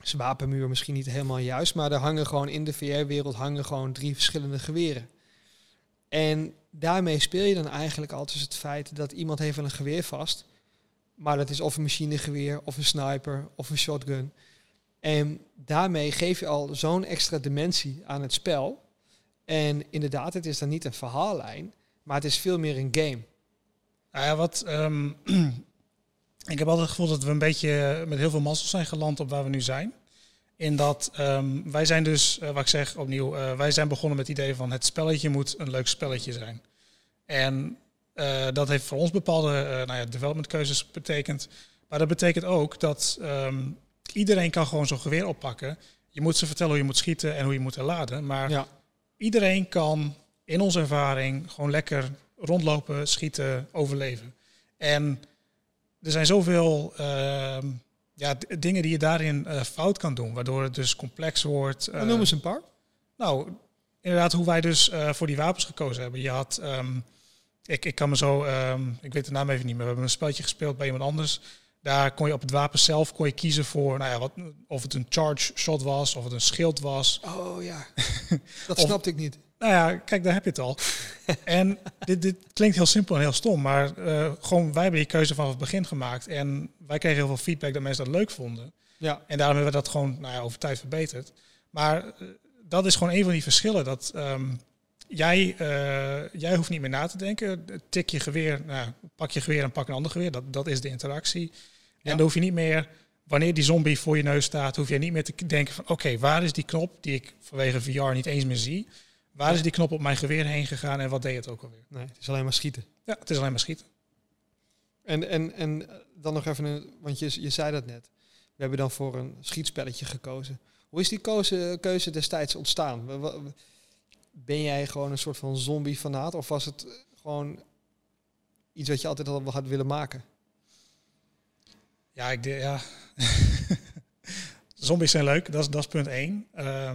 Dus wapenmuur misschien niet helemaal juist, maar er hangen gewoon in de VR-wereld hangen gewoon drie verschillende geweren. En daarmee speel je dan eigenlijk altijd het feit dat iemand heeft een geweer vast. Maar dat is of een machinegeweer, of een sniper, of een shotgun. En daarmee geef je al zo'n extra dimensie aan het spel. En inderdaad, het is dan niet een verhaallijn, maar het is veel meer een game. Nou ja, wat. Um, ik heb altijd het gevoel dat we een beetje met heel veel mazzel zijn geland op waar we nu zijn. In dat um, wij zijn dus, uh, wat ik zeg opnieuw, uh, wij zijn begonnen met het idee van het spelletje moet een leuk spelletje zijn. En uh, dat heeft voor ons bepaalde nou ja, development keuzes betekend. Maar dat betekent ook dat um, iedereen kan gewoon zo'n geweer oppakken. Je moet ze vertellen hoe je moet schieten en hoe je moet laden. Maar ja iedereen kan in onze ervaring gewoon lekker rondlopen, schieten, overleven. En er zijn zoveel uh, ja, dingen die je daarin uh, fout kan doen, waardoor het dus complex wordt. Uh, noem eens een paar. Nou, inderdaad, hoe wij dus uh, voor die wapens gekozen hebben. Je had, um, ik, ik kan me zo, um, ik weet de naam even niet meer, we hebben een spelletje gespeeld bij iemand anders. Daar kon je op het wapen zelf kon je kiezen voor, nou ja, wat, of het een charge shot was, of het een schild was. Oh ja, dat snapte ik niet. Nou ja, kijk, daar heb je het al. en dit, dit klinkt heel simpel en heel stom, maar uh, gewoon wij hebben die keuze vanaf het begin gemaakt. En wij kregen heel veel feedback dat mensen dat leuk vonden. Ja. En daarom hebben we dat gewoon nou ja, over tijd verbeterd. Maar uh, dat is gewoon een van die verschillen. Dat um, jij, uh, jij hoeft niet meer na te denken. Tik je geweer, nou, pak je geweer en pak een ander geweer. Dat, dat is de interactie. En dan hoef je niet meer, wanneer die zombie voor je neus staat, hoef je niet meer te denken van oké, waar is die knop die ik vanwege VR niet eens meer zie? Waar is die knop op mijn geweer heen gegaan en wat deed het ook alweer? Nee, het is alleen maar schieten. Ja, het is alleen maar schieten. En, en, en dan nog even, een, want je, je zei dat net. We hebben dan voor een schietspelletje gekozen. Hoe is die keuze, keuze destijds ontstaan? Ben jij gewoon een soort van zombie-fanaat? Of was het gewoon iets wat je altijd al had willen maken? Ja, ik de, ja. Zombies zijn leuk, dat is, dat is punt één. Uh,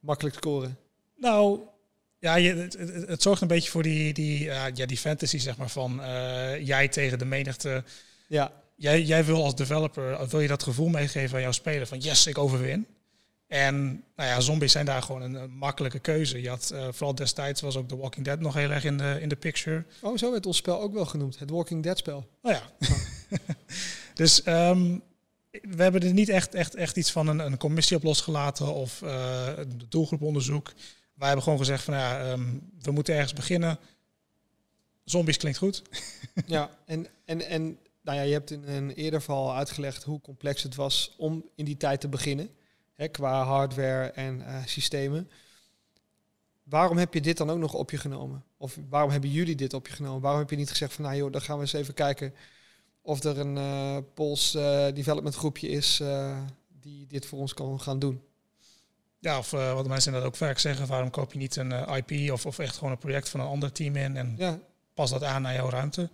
Makkelijk scoren. Nou, ja, je, het, het, het, zorgt een beetje voor die, die, uh, ja, die fantasy, zeg maar, van uh, jij tegen de menigte. Ja. Jij, jij wil als developer, wil je dat gevoel meegeven aan jouw speler van yes, ik overwin. En nou ja, zombies zijn daar gewoon een, een makkelijke keuze. Je had, uh, vooral destijds was ook The Walking Dead nog heel erg in de, in de picture. Oh, zo werd ons spel ook wel genoemd. Het Walking Dead spel. Oh ja. dus um, we hebben er niet echt, echt, echt iets van een, een commissie op losgelaten of uh, doelgroeponderzoek. Wij hebben gewoon gezegd van ja, um, we moeten ergens beginnen. Zombies klinkt goed. ja, en, en, en nou ja, je hebt in een eerder verhaal uitgelegd hoe complex het was om in die tijd te beginnen. Hè, qua hardware en uh, systemen. Waarom heb je dit dan ook nog op je genomen? Of waarom hebben jullie dit op je genomen? Waarom heb je niet gezegd van nou joh, dan gaan we eens even kijken of er een uh, Pools uh, development groepje is uh, die dit voor ons kan gaan doen? ja, of wat mensen dat ook vaak zeggen, waarom koop je niet een IP of, of echt gewoon een project van een ander team in en ja. pas dat aan naar jouw ruimte?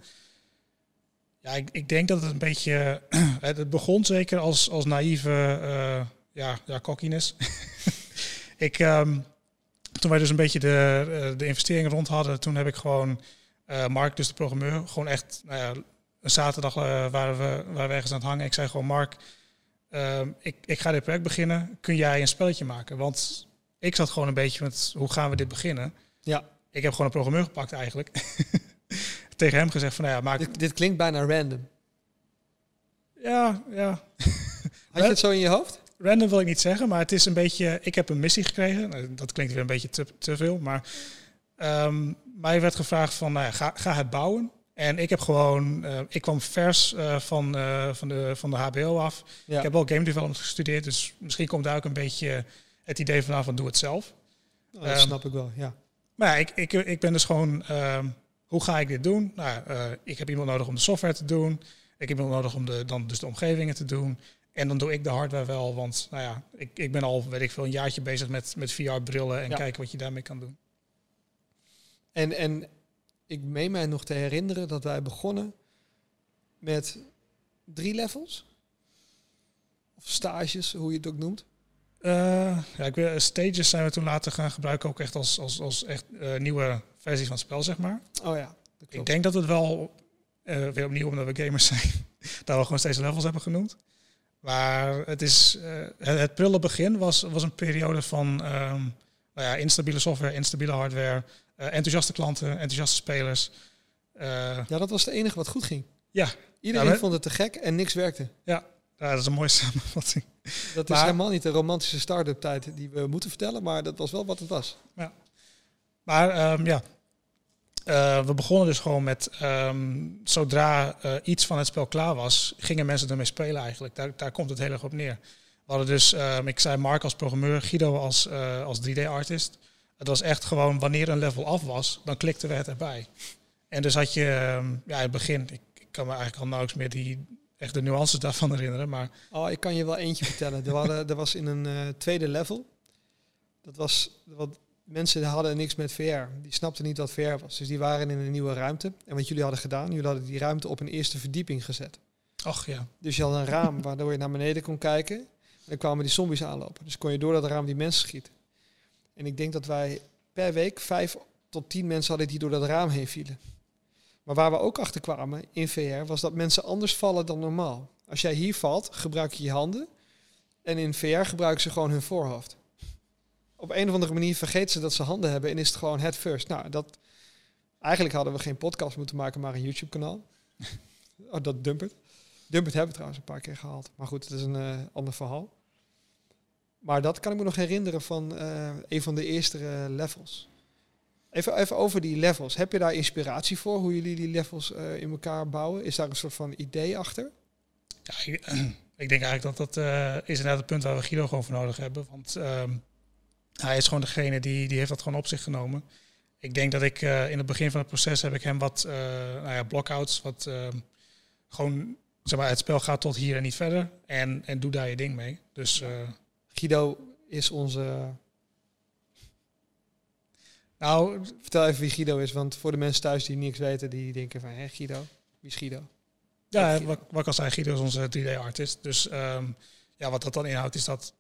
Ja, ik, ik denk dat het een beetje, het begon zeker als, als naïeve, ja, ja, cockiness. ik, um, toen wij dus een beetje de, de investeringen rond hadden, toen heb ik gewoon Mark, dus de programmeur, gewoon echt nou ja, een zaterdag uh, waren, we, waren we ergens aan het hangen. Ik zei gewoon, Mark, uh, ik, ik ga dit project beginnen. Kun jij een spelletje maken? Want ik zat gewoon een beetje met, hoe gaan we dit beginnen? Ja. Ik heb gewoon een programmeur gepakt eigenlijk. Tegen hem gezegd van, nou ja, maak... Dit, dit klinkt bijna random. Ja, ja. Had je het zo in je hoofd? Random wil ik niet zeggen, maar het is een beetje... Ik heb een missie gekregen. Nou, dat klinkt weer een beetje te, te veel, maar... Um, mij werd gevraagd van, nou ja, ga, ga het bouwen. En ik heb gewoon, uh, ik kwam vers uh, van, uh, van, de, van de HBO af. Ja. Ik heb wel game development gestudeerd, dus misschien komt daar ook een beetje het idee vanaf van doe het zelf. Oh, dat um, snap ik wel, ja. Maar ja, ik, ik, ik ben dus gewoon, um, hoe ga ik dit doen? Nou, ik heb iemand nodig om de software te doen. Ik heb iemand nodig om de, dan dus de omgevingen te doen. En dan doe ik de hardware wel, want nou ja, ik, ik ben al, weet ik veel, een jaartje bezig met, met VR-brillen en ja. kijken wat je daarmee kan doen. En, en ik meen mij nog te herinneren dat wij begonnen met drie levels. Of stages, hoe je het ook noemt. Uh, ja, ik weet, stages zijn we toen later gaan gebruiken ook echt als, als, als echt uh, nieuwe versie van het spel, zeg maar. Oh ja. Ik denk dat het wel, uh, weer opnieuw omdat we gamers zijn, dat we gewoon steeds levels hebben genoemd. Maar het is, het, het prille begin was, was een periode van um, nou ja, instabiele software, instabiele hardware, enthousiaste klanten, enthousiaste spelers. Uh, ja, dat was het enige wat goed ging. Ja. Iedereen ja, vond het te gek en niks werkte. Ja, ja dat is een mooie samenvatting. Dat is helemaal niet de romantische start-up tijd die we moeten vertellen, maar dat was wel wat het was. Ja. Maar um, ja, uh, we begonnen dus gewoon met, um, zodra uh, iets van het spel klaar was, gingen mensen ermee spelen eigenlijk. Daar, daar komt het heel erg op neer. We hadden dus, um, ik zei Mark als programmeur, Guido als, uh, als 3D-artist. Het was echt gewoon wanneer een level af was, dan klikten we het erbij. En dus had je, ja, in het begin, ik, ik kan me eigenlijk al nauwelijks meer die, echt de nuances daarvan herinneren. Maar... Oh, ik kan je wel eentje vertellen. Er, waren, er was in een uh, tweede level, dat was, wat mensen hadden niks met VR. Die snapten niet wat VR was. Dus die waren in een nieuwe ruimte. En wat jullie hadden gedaan, jullie hadden die ruimte op een eerste verdieping gezet. Ach ja. Dus je had een raam waardoor je naar beneden kon kijken. En dan kwamen die zombies aanlopen. Dus kon je door dat raam die mensen schieten. En ik denk dat wij per week vijf tot tien mensen hadden die door dat raam heen vielen. Maar waar we ook achter kwamen in VR was dat mensen anders vallen dan normaal. Als jij hier valt, gebruik je je handen. En in VR gebruiken ze gewoon hun voorhoofd. Op een of andere manier vergeten ze dat ze handen hebben en is het gewoon head first. Nou, dat, eigenlijk hadden we geen podcast moeten maken, maar een YouTube kanaal. oh, dat Dumpert. Dumpert hebben we trouwens een paar keer gehaald. Maar goed, het is een uh, ander verhaal. Maar dat kan ik me nog herinneren van uh, een van de eerste uh, levels. Even, even over die levels. Heb je daar inspiratie voor, hoe jullie die levels uh, in elkaar bouwen? Is daar een soort van idee achter? Ja, ik, ik denk eigenlijk dat dat is inderdaad het punt waar we Guido gewoon voor nodig hebben. Want ehm, hij is gewoon degene die, die heeft dat gewoon op zich genomen. Ik denk dat ik in het begin van het proces heb ik hem wat nou ja, blockouts, wat ehm, gewoon zeg maar, het spel gaat tot hier en niet verder. En, en doe daar je ding mee. Dus Guido is onze. Nou, vertel even wie Guido is, want voor de mensen thuis die niks weten, die denken van, hé Guido, wie is Guido? Ja, Guido. Wat, wat ik al zei, Guido is onze 3D-artist. Dus um, ja, wat dat dan inhoudt, is dat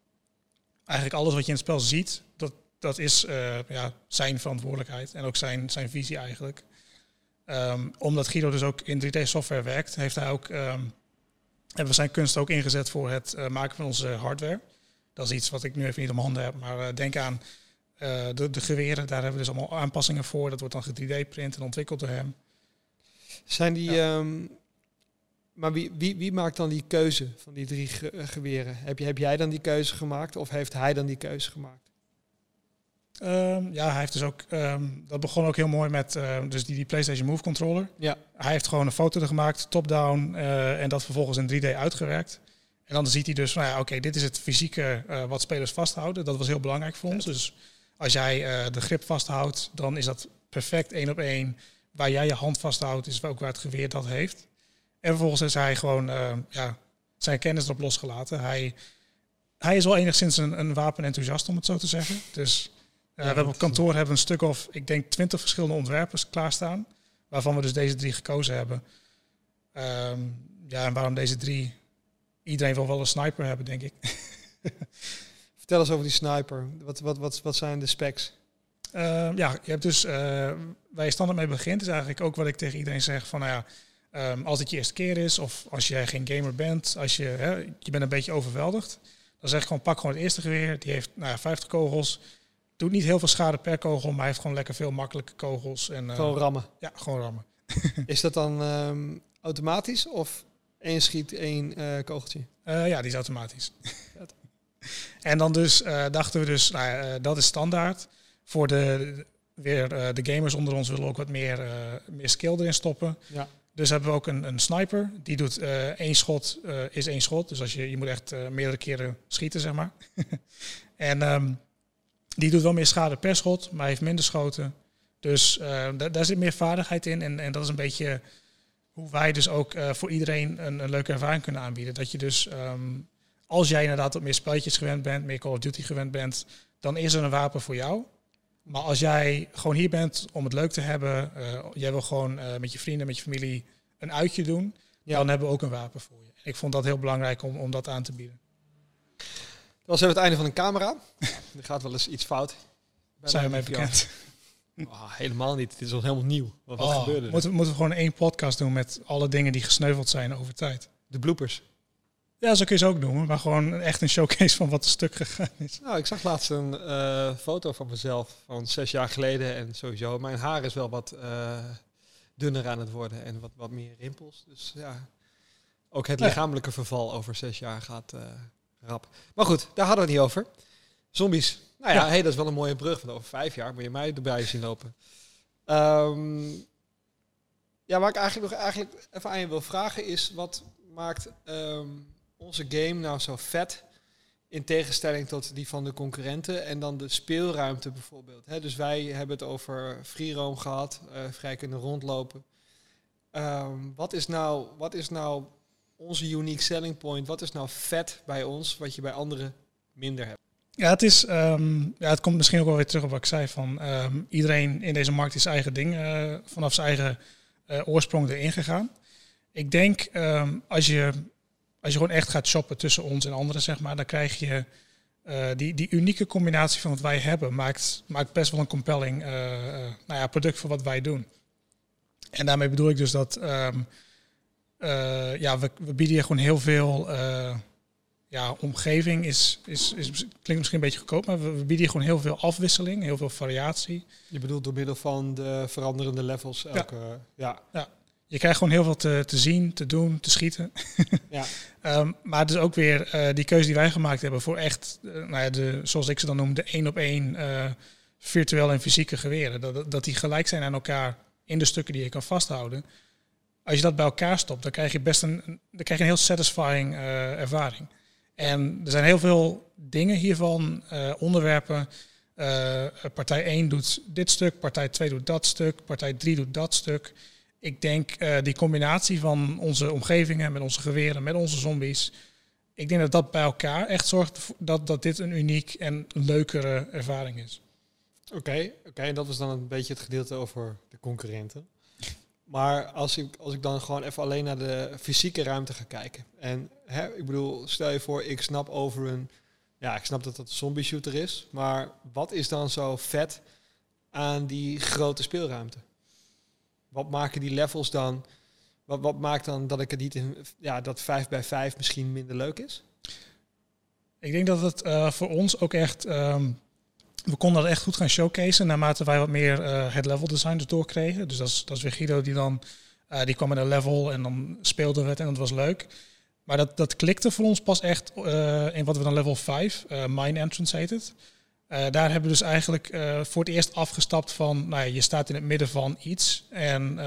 eigenlijk alles wat je in het spel ziet, dat, dat is uh, ja, zijn verantwoordelijkheid en ook zijn, zijn visie eigenlijk. Um, omdat Guido dus ook in 3D-software werkt, heeft hij ook, um, hebben we zijn kunst ook ingezet voor het uh, maken van onze hardware. Dat is iets wat ik nu even niet om handen heb. Maar uh, denk aan uh, de, de, geweren. Daar hebben we dus allemaal aanpassingen voor. Dat wordt dan 3D-print en ontwikkeld door hem. Zijn die... Ja. Um, maar wie, wie, wie maakt dan die keuze van die drie ge geweren? Heb, je, heb jij dan die keuze gemaakt of heeft hij dan die keuze gemaakt? Um, ja, hij heeft dus ook. Um, dat begon ook heel mooi met uh, dus die, die PlayStation Move controller. Ja. Hij heeft gewoon een foto er gemaakt, top-down, uh, en dat vervolgens in 3D uitgewerkt. En dan ziet hij dus, nou ja, oké, dit is het fysieke uh, wat spelers vasthouden. Dat was heel belangrijk voor ons. Dus als jij uh, de grip vasthoudt, dan is dat perfect één op één. Waar jij je hand vasthoudt, is ook waar het geweer dat heeft. En vervolgens is hij gewoon uh, ja, zijn kennis erop losgelaten. Hij hij is wel enigszins een, een wapenenthousiast, om het zo te zeggen. Dus we hebben op kantoor hebben we een stuk of, ik denk, twintig verschillende ontwerpers klaarstaan. Waarvan we dus deze drie gekozen hebben. Ehm, ja, en waarom deze drie? Iedereen wil wel een sniper hebben, denk ik. Vertel eens over die sniper. Wat, wat, wat, wat zijn de specs? Ehm, ja, je hebt dus, uh, waar je standaard mee begint, is eigenlijk ook wat ik tegen iedereen zeg van, nou ja, ehm, als het je eerste keer is, of als jij geen gamer bent, als je, hè, je bent een beetje overweldigd, dan zeg ik gewoon, pak gewoon het eerste geweer. Die heeft nou ja, 50 kogels, doet niet heel veel schade per kogel, maar hij heeft gewoon lekker veel makkelijke kogels. En, uh, gewoon rammen? Ja, gewoon rammen. is dat dan um, automatisch of één schiet, één uh, kogeltje? Uh, ja, die is automatisch. en dan dus dachten we dus, nou, dat is standaard voor de, weer de gamers onder ons willen ook wat meer, meer skill erin stoppen. Ja. Dus hebben we ook een, een sniper. Die doet uh, één schot, is één schot. Dus als je, je moet echt meerdere keren schieten, zeg maar. en um, die doet wel meer schade per schot, maar heeft minder schoten. Dus daar zit meer vaardigheid in. En, en dat is een beetje hoe wij dus ook voor iedereen een, een, leuke ervaring kunnen aanbieden. Dat je dus, um, als jij inderdaad wat meer spelletjes gewend bent, meer Call of Duty gewend bent, dan is er een wapen voor jou. Maar als jij gewoon hier bent om het leuk te hebben, uh, jij wil gewoon uh, met je vrienden, met je familie een uitje doen, ja. dan hebben we ook een wapen voor je. Ik vond dat heel belangrijk om, om dat aan te bieden. Dat was even het einde van een camera. er gaat wel eens iets fout. Zijn we mee bekend? Oh, helemaal niet. Het is al helemaal nieuw. Wat, wat oh, gebeurde er? Moeten, moeten we gewoon één podcast doen met alle dingen die gesneuveld zijn over tijd? De bloopers. Ja, zo kun je ze ook noemen, maar gewoon echt een showcase van wat er stuk gegaan is. Nou, ik zag laatst een uh, foto van mezelf van zes jaar geleden en sowieso. Mijn haar is wel wat uh, dunner aan het worden en wat, wat meer rimpels. Dus ja, ook het lichamelijke verval over zes jaar gaat uh, rap. Maar goed, daar hadden we het niet over. Zombies. Nou ja, ja. Hey, dat is wel een mooie brug. Want over vijf jaar moet je mij erbij zien lopen. Um, ja, waar ik eigenlijk nog eigenlijk even aan je wil vragen is, wat maakt... Um, onze game nou zo vet in tegenstelling tot die van de concurrenten en dan de speelruimte bijvoorbeeld. Hè? Dus wij hebben het over free roam gehad, uh, vrij kunnen rondlopen. Um, wat, is nou, wat is nou onze unique selling point? Wat is nou vet bij ons wat je bij anderen minder hebt? Ja, het, is, um, ja, het komt misschien ook wel weer terug op wat ik zei. Van, um, iedereen in deze markt is zijn eigen ding uh, vanaf zijn eigen uh, oorsprong erin gegaan. Ik denk als je als je gewoon echt gaat shoppen tussen ons en anderen, zeg maar, dan krijg je uh, die, die unieke combinatie van wat wij hebben, maakt, maakt best wel een compelling nou ja, product voor wat wij doen. En daarmee bedoel ik dus dat ja, we, we bieden hier gewoon heel veel. Ja, omgeving is, is, is, klinkt misschien een beetje goedkoop, maar we, we bieden hier gewoon heel veel afwisseling, heel veel variatie. Je bedoelt door middel van de veranderende levels elke. Ja. ja. ja je krijgt gewoon heel veel te, te zien, te doen, te schieten. ja. um, maar het is ook weer uh, die keuze die wij gemaakt hebben voor echt, uh, nou ja, de, zoals ik ze dan noem, de één op één uh, virtuele en fysieke geweren. Dat, dat die gelijk zijn aan elkaar in de stukken die je kan vasthouden. Als je dat bij elkaar stopt, dan krijg je best een, dan krijg je een heel satisfying ervaring. En er zijn heel veel dingen hiervan, onderwerpen. partij 1 doet dit stuk, partij 2 doet dat stuk, partij 3 doet dat stuk ik denk uh, die combinatie van onze omgevingen met onze geweren, met onze zombies. Ik denk dat dat bij elkaar echt zorgt dat, dat dit een uniek en leukere ervaring is. Oké, oké. en dat was dan een beetje het gedeelte over de concurrenten. Maar als ik, als ik dan gewoon even alleen naar de fysieke ruimte ga kijken. En hè, ik bedoel, stel je voor, ik snap over een. Ja, ik snap dat dat een zombie shooter is. Maar wat is dan zo vet aan die grote speelruimte? wat maken die levels dan? Wat, wat maakt dan dat ik het niet in, ja, dat 5 bij 5 misschien minder leuk is? Ik denk dat het uh, voor ons ook echt. Um, we konden dat echt goed gaan showcaseen naarmate wij wat meer uh, het level design dus doorkregen. Dus dat is, dat is weer Guido die dan. Uh, die kwam met een level en dan speelden we het en dat was leuk. Maar dat, dat klikte voor ons pas echt in wat we dan level 5, Mine Entrance heet het. Daar hebben we dus eigenlijk voor het eerst afgestapt van, nou ja, je staat in het midden van iets. En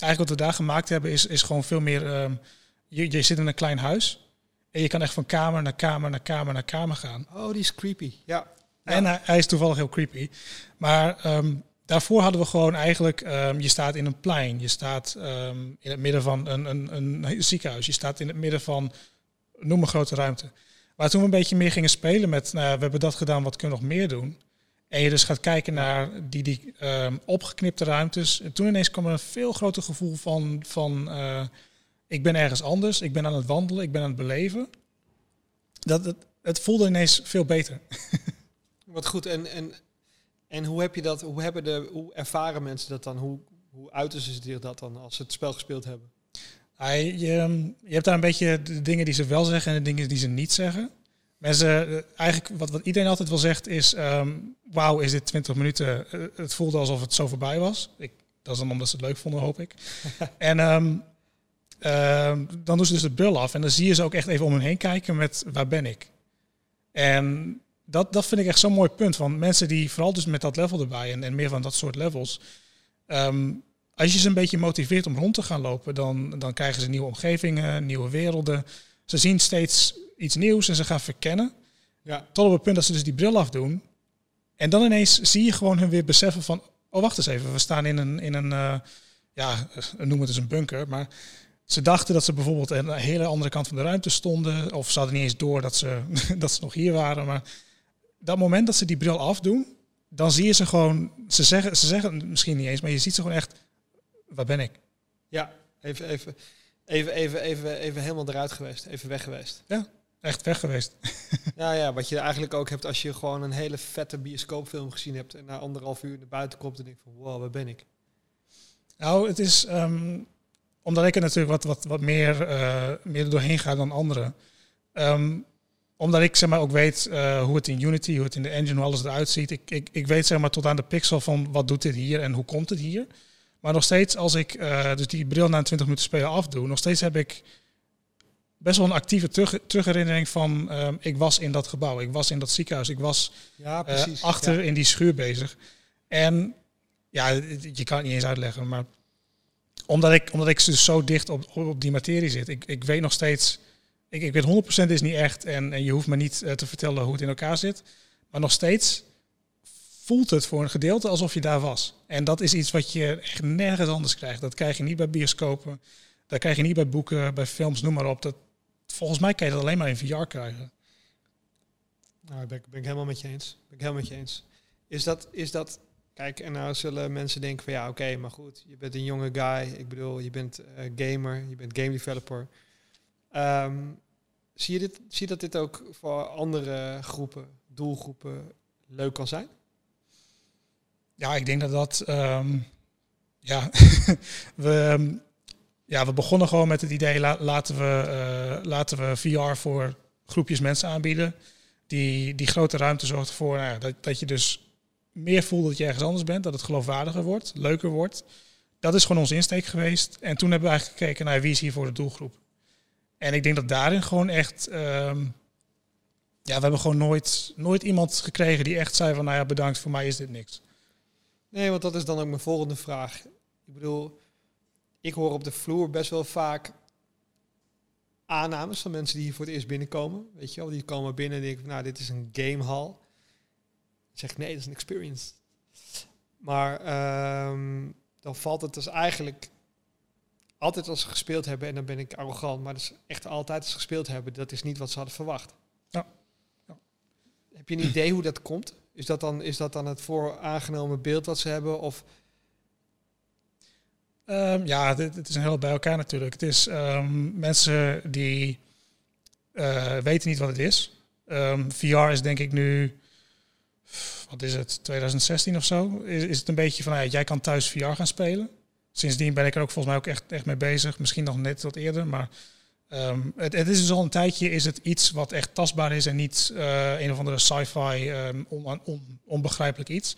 eigenlijk wat we daar gemaakt hebben is, is gewoon veel meer, ehm, je, je zit in een klein huis. En je kan echt van kamer naar kamer naar kamer naar kamer gaan. Oh, die is creepy. Ja. En hij, hij, is toevallig heel creepy. Maar um, daarvoor hadden we gewoon eigenlijk, um, je staat in een plein. Je staat in het midden van een, een, een ziekenhuis. Je staat in het midden van, noem een grote ruimte. Maar toen we een beetje meer gingen spelen met, nou, we hebben dat gedaan, wat kunnen we nog meer doen? En je dus gaat kijken naar die, die um, opgeknipte ruimtes. En toen ineens kwam er een veel groter gevoel van, van uh, ik ben ergens anders, ik ben aan het wandelen, ik ben aan het beleven. Dat, het, het voelde ineens veel beter. Wat goed. En, en, en hoe heb je dat, hoe, hebben de, hoe ervaren mensen dat dan? Hoe, hoe uiten ze zich dat dan als ze het spel gespeeld hebben? je, je hebt daar een beetje de dingen die ze wel zeggen en de dingen die ze niet zeggen. Mensen, eh, eigenlijk wat, wat iedereen altijd wel zegt is, um, wauw, is dit 20 minuten? Eh, het voelde alsof het zo voorbij was. Ik, dat is dan omdat ze het leuk vonden, hoop ik. en um, dan doen ze dus de bril af en dan zie je ze ook echt even om hen heen kijken met, waar ben ik? En dat, dat vind ik echt zo'n mooi punt. Want mensen die vooral dus met dat level erbij en, en meer van dat soort levels. Um, als je ze een beetje motiveert om rond te gaan lopen, dan, dan krijgen ze nieuwe omgevingen, nieuwe werelden. Ze zien steeds iets nieuws en ze gaan verkennen. Ja. Tot op het punt dat ze dus die bril afdoen. En dan ineens zie je gewoon hun weer beseffen van, oh wacht eens even, we staan in een, in een uh, ja, noem het eens een bunker. Maar ze dachten dat ze bijvoorbeeld aan een hele andere kant van de ruimte stonden. Of ze hadden niet eens door dat ze, dat ze nog hier waren. Maar dat moment dat ze die bril afdoen, dan zie je ze gewoon, ze zeggen, ze zeggen misschien niet eens, maar je ziet ze gewoon echt, waar ben ik? Ja, even, even, even, even, even, even helemaal eruit geweest, even weg geweest. Ja, echt weg geweest. ja, ja, wat je eigenlijk ook hebt als je gewoon een hele vette bioscoopfilm gezien hebt en na anderhalf uur naar buiten komt en denkt van, wow, waar ben ik? Nou, het is, um, omdat ik er natuurlijk wat, wat, wat meer, uh, meer doorheen ga dan anderen. Um, omdat ik zeg maar ook weet uh, hoe het in Unity, hoe het in de engine, hoe alles eruit ziet. Ik, ik, ik weet zeg maar tot aan de pixel van wat doet dit hier en hoe komt het hier. Maar nog steeds, als ik uh, dus die bril na 20 minuten spelen afdoe, nog steeds heb ik best wel een actieve terug, terugherinnering van uh, ik was in dat gebouw, ik was in dat ziekenhuis, ik was ja, precies, achter in die schuur bezig. En ja, je kan het niet eens uitleggen, maar omdat ik, omdat ik dus zo dicht op, op die materie zit, ik, ik weet nog steeds ik, ik weet 100% is niet echt en, en je hoeft me niet uh, te vertellen hoe het in elkaar zit. Maar nog steeds voelt het voor een gedeelte alsof je daar was. En dat is iets wat je echt nergens anders krijgt. Dat krijg je niet bij bioscopen, dat krijg je niet bij boeken, bij films, noem maar op. Dat, volgens mij kan je dat alleen maar in VR krijgen. Nou, ben, ben ik helemaal met je eens. Ben ik helemaal met je eens. Is dat, is dat Kijk, en nou zullen mensen denken van ja, oké, maar goed, je bent een jonge guy. Ik bedoel, je bent uh, gamer, je bent game developer. Um, zie, je dit, zie je dat dit ook voor andere groepen, doelgroepen, leuk kan zijn? Ja, ik denk dat dat. Um, ja, we, ehm, ja, we begonnen gewoon met het idee: laten, we, uh, laten we VR voor groepjes mensen aanbieden. Die, die grote ruimte zorgt ervoor nou dat, dat je dus meer voelt dat je ergens anders bent, dat het geloofwaardiger wordt, leuker wordt. Dat is gewoon onze insteek geweest. En toen hebben we eigenlijk gekeken naar wie is hier voor de doelgroep. En ik denk dat daarin gewoon echt. Um, ja, we hebben gewoon nooit, nooit iemand gekregen die echt zei van nou ja, bedankt, voor mij is dit niks. Nee, want dat is dan ook mijn volgende vraag. Ik bedoel, ik hoor op de vloer best wel vaak aannames van mensen die hier voor het eerst binnenkomen. Weet je wel, die komen binnen en denken, nou, dit is een gamehall. Dan zeg ik, nee, dat is een experience. Maar um, dan valt het dus eigenlijk altijd als ze gespeeld hebben, en dan ben ik arrogant, maar dus echt altijd als ze gespeeld hebben, dat is niet wat ze hadden verwacht. Ja. ja. Heb je een idee hoe dat komt? Is dat dan, is dat dan het vooraangenomen beeld wat ze hebben? Of um, ja, het, is een heel bij elkaar natuurlijk. Het is um, mensen die uh, weten niet wat het is. Um, ehm, VR is denk ik nu, wat is het, 2016 of zo? Is, is het een beetje van, ja, jij kan thuis VR gaan spelen sindsdien ben ik er ook volgens mij ook echt, echt mee bezig. Misschien nog net wat eerder, maar um, het, het, is dus al een tijdje is het iets wat echt tastbaar is en niet uh, een of andere sci-fi um, on, on, onbegrijpelijk iets.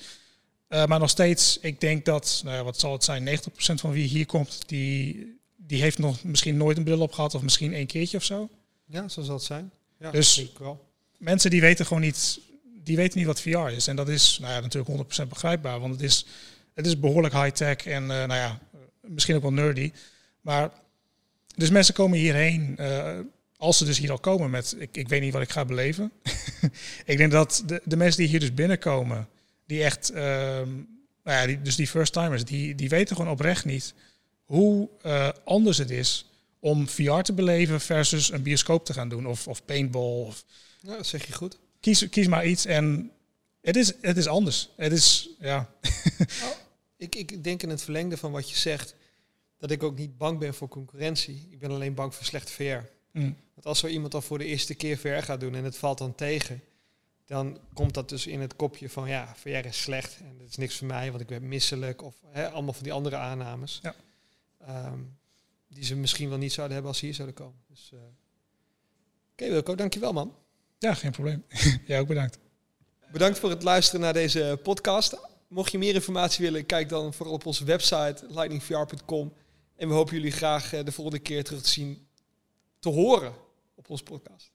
Uh, maar nog steeds, ik denk dat, nou ja, wat zal het zijn, 90% van wie hier komt, die, die heeft nog misschien nooit een bril op gehad of misschien één keertje of zo. Ja, zo zal het zijn. Ja, dus wel. mensen die weten gewoon niet, die weten niet wat VR is. En dat is nou ja, natuurlijk 100% begrijpbaar, want het is, het is behoorlijk high-tech en uh, nou ja, misschien ook wel nerdy. Maar dus mensen komen hierheen, uh, als ze dus hier al komen met, ik, ik weet niet wat ik ga beleven. ik denk dat de, de mensen die hier dus binnenkomen, die echt, uh, nou ja, die, dus die first timers, die, die weten gewoon oprecht niet hoe uh, anders het is om VR te beleven versus een bioscoop te gaan doen of, of paintball. Of, dat zeg je goed. kies, kies maar iets en het is, het is anders. Het is, ja, Ik, ik denk in het verlengde van wat je zegt, dat ik ook niet bang ben voor concurrentie. Ik ben alleen bang voor slechte VR. mm, Want als zo iemand al voor de eerste keer VR gaat doen en het valt dan tegen, dan komt dat dus in het kopje van ja, VR is slecht en dat is niks voor mij, want ik ben misselijk of hè, allemaal van die andere aannames. Ja. Ehm, die ze misschien wel niet zouden hebben als ze hier zouden komen. Dus, eh, Oké Wilco, dankjewel man. ja, geen probleem. ja, ook bedankt. Bedankt voor het luisteren naar deze podcast. Mocht je meer informatie willen, kijk dan vooral op onze website lightningvr.com. En we hopen jullie graag eh, de volgende keer terug te zien, te horen op onze podcast.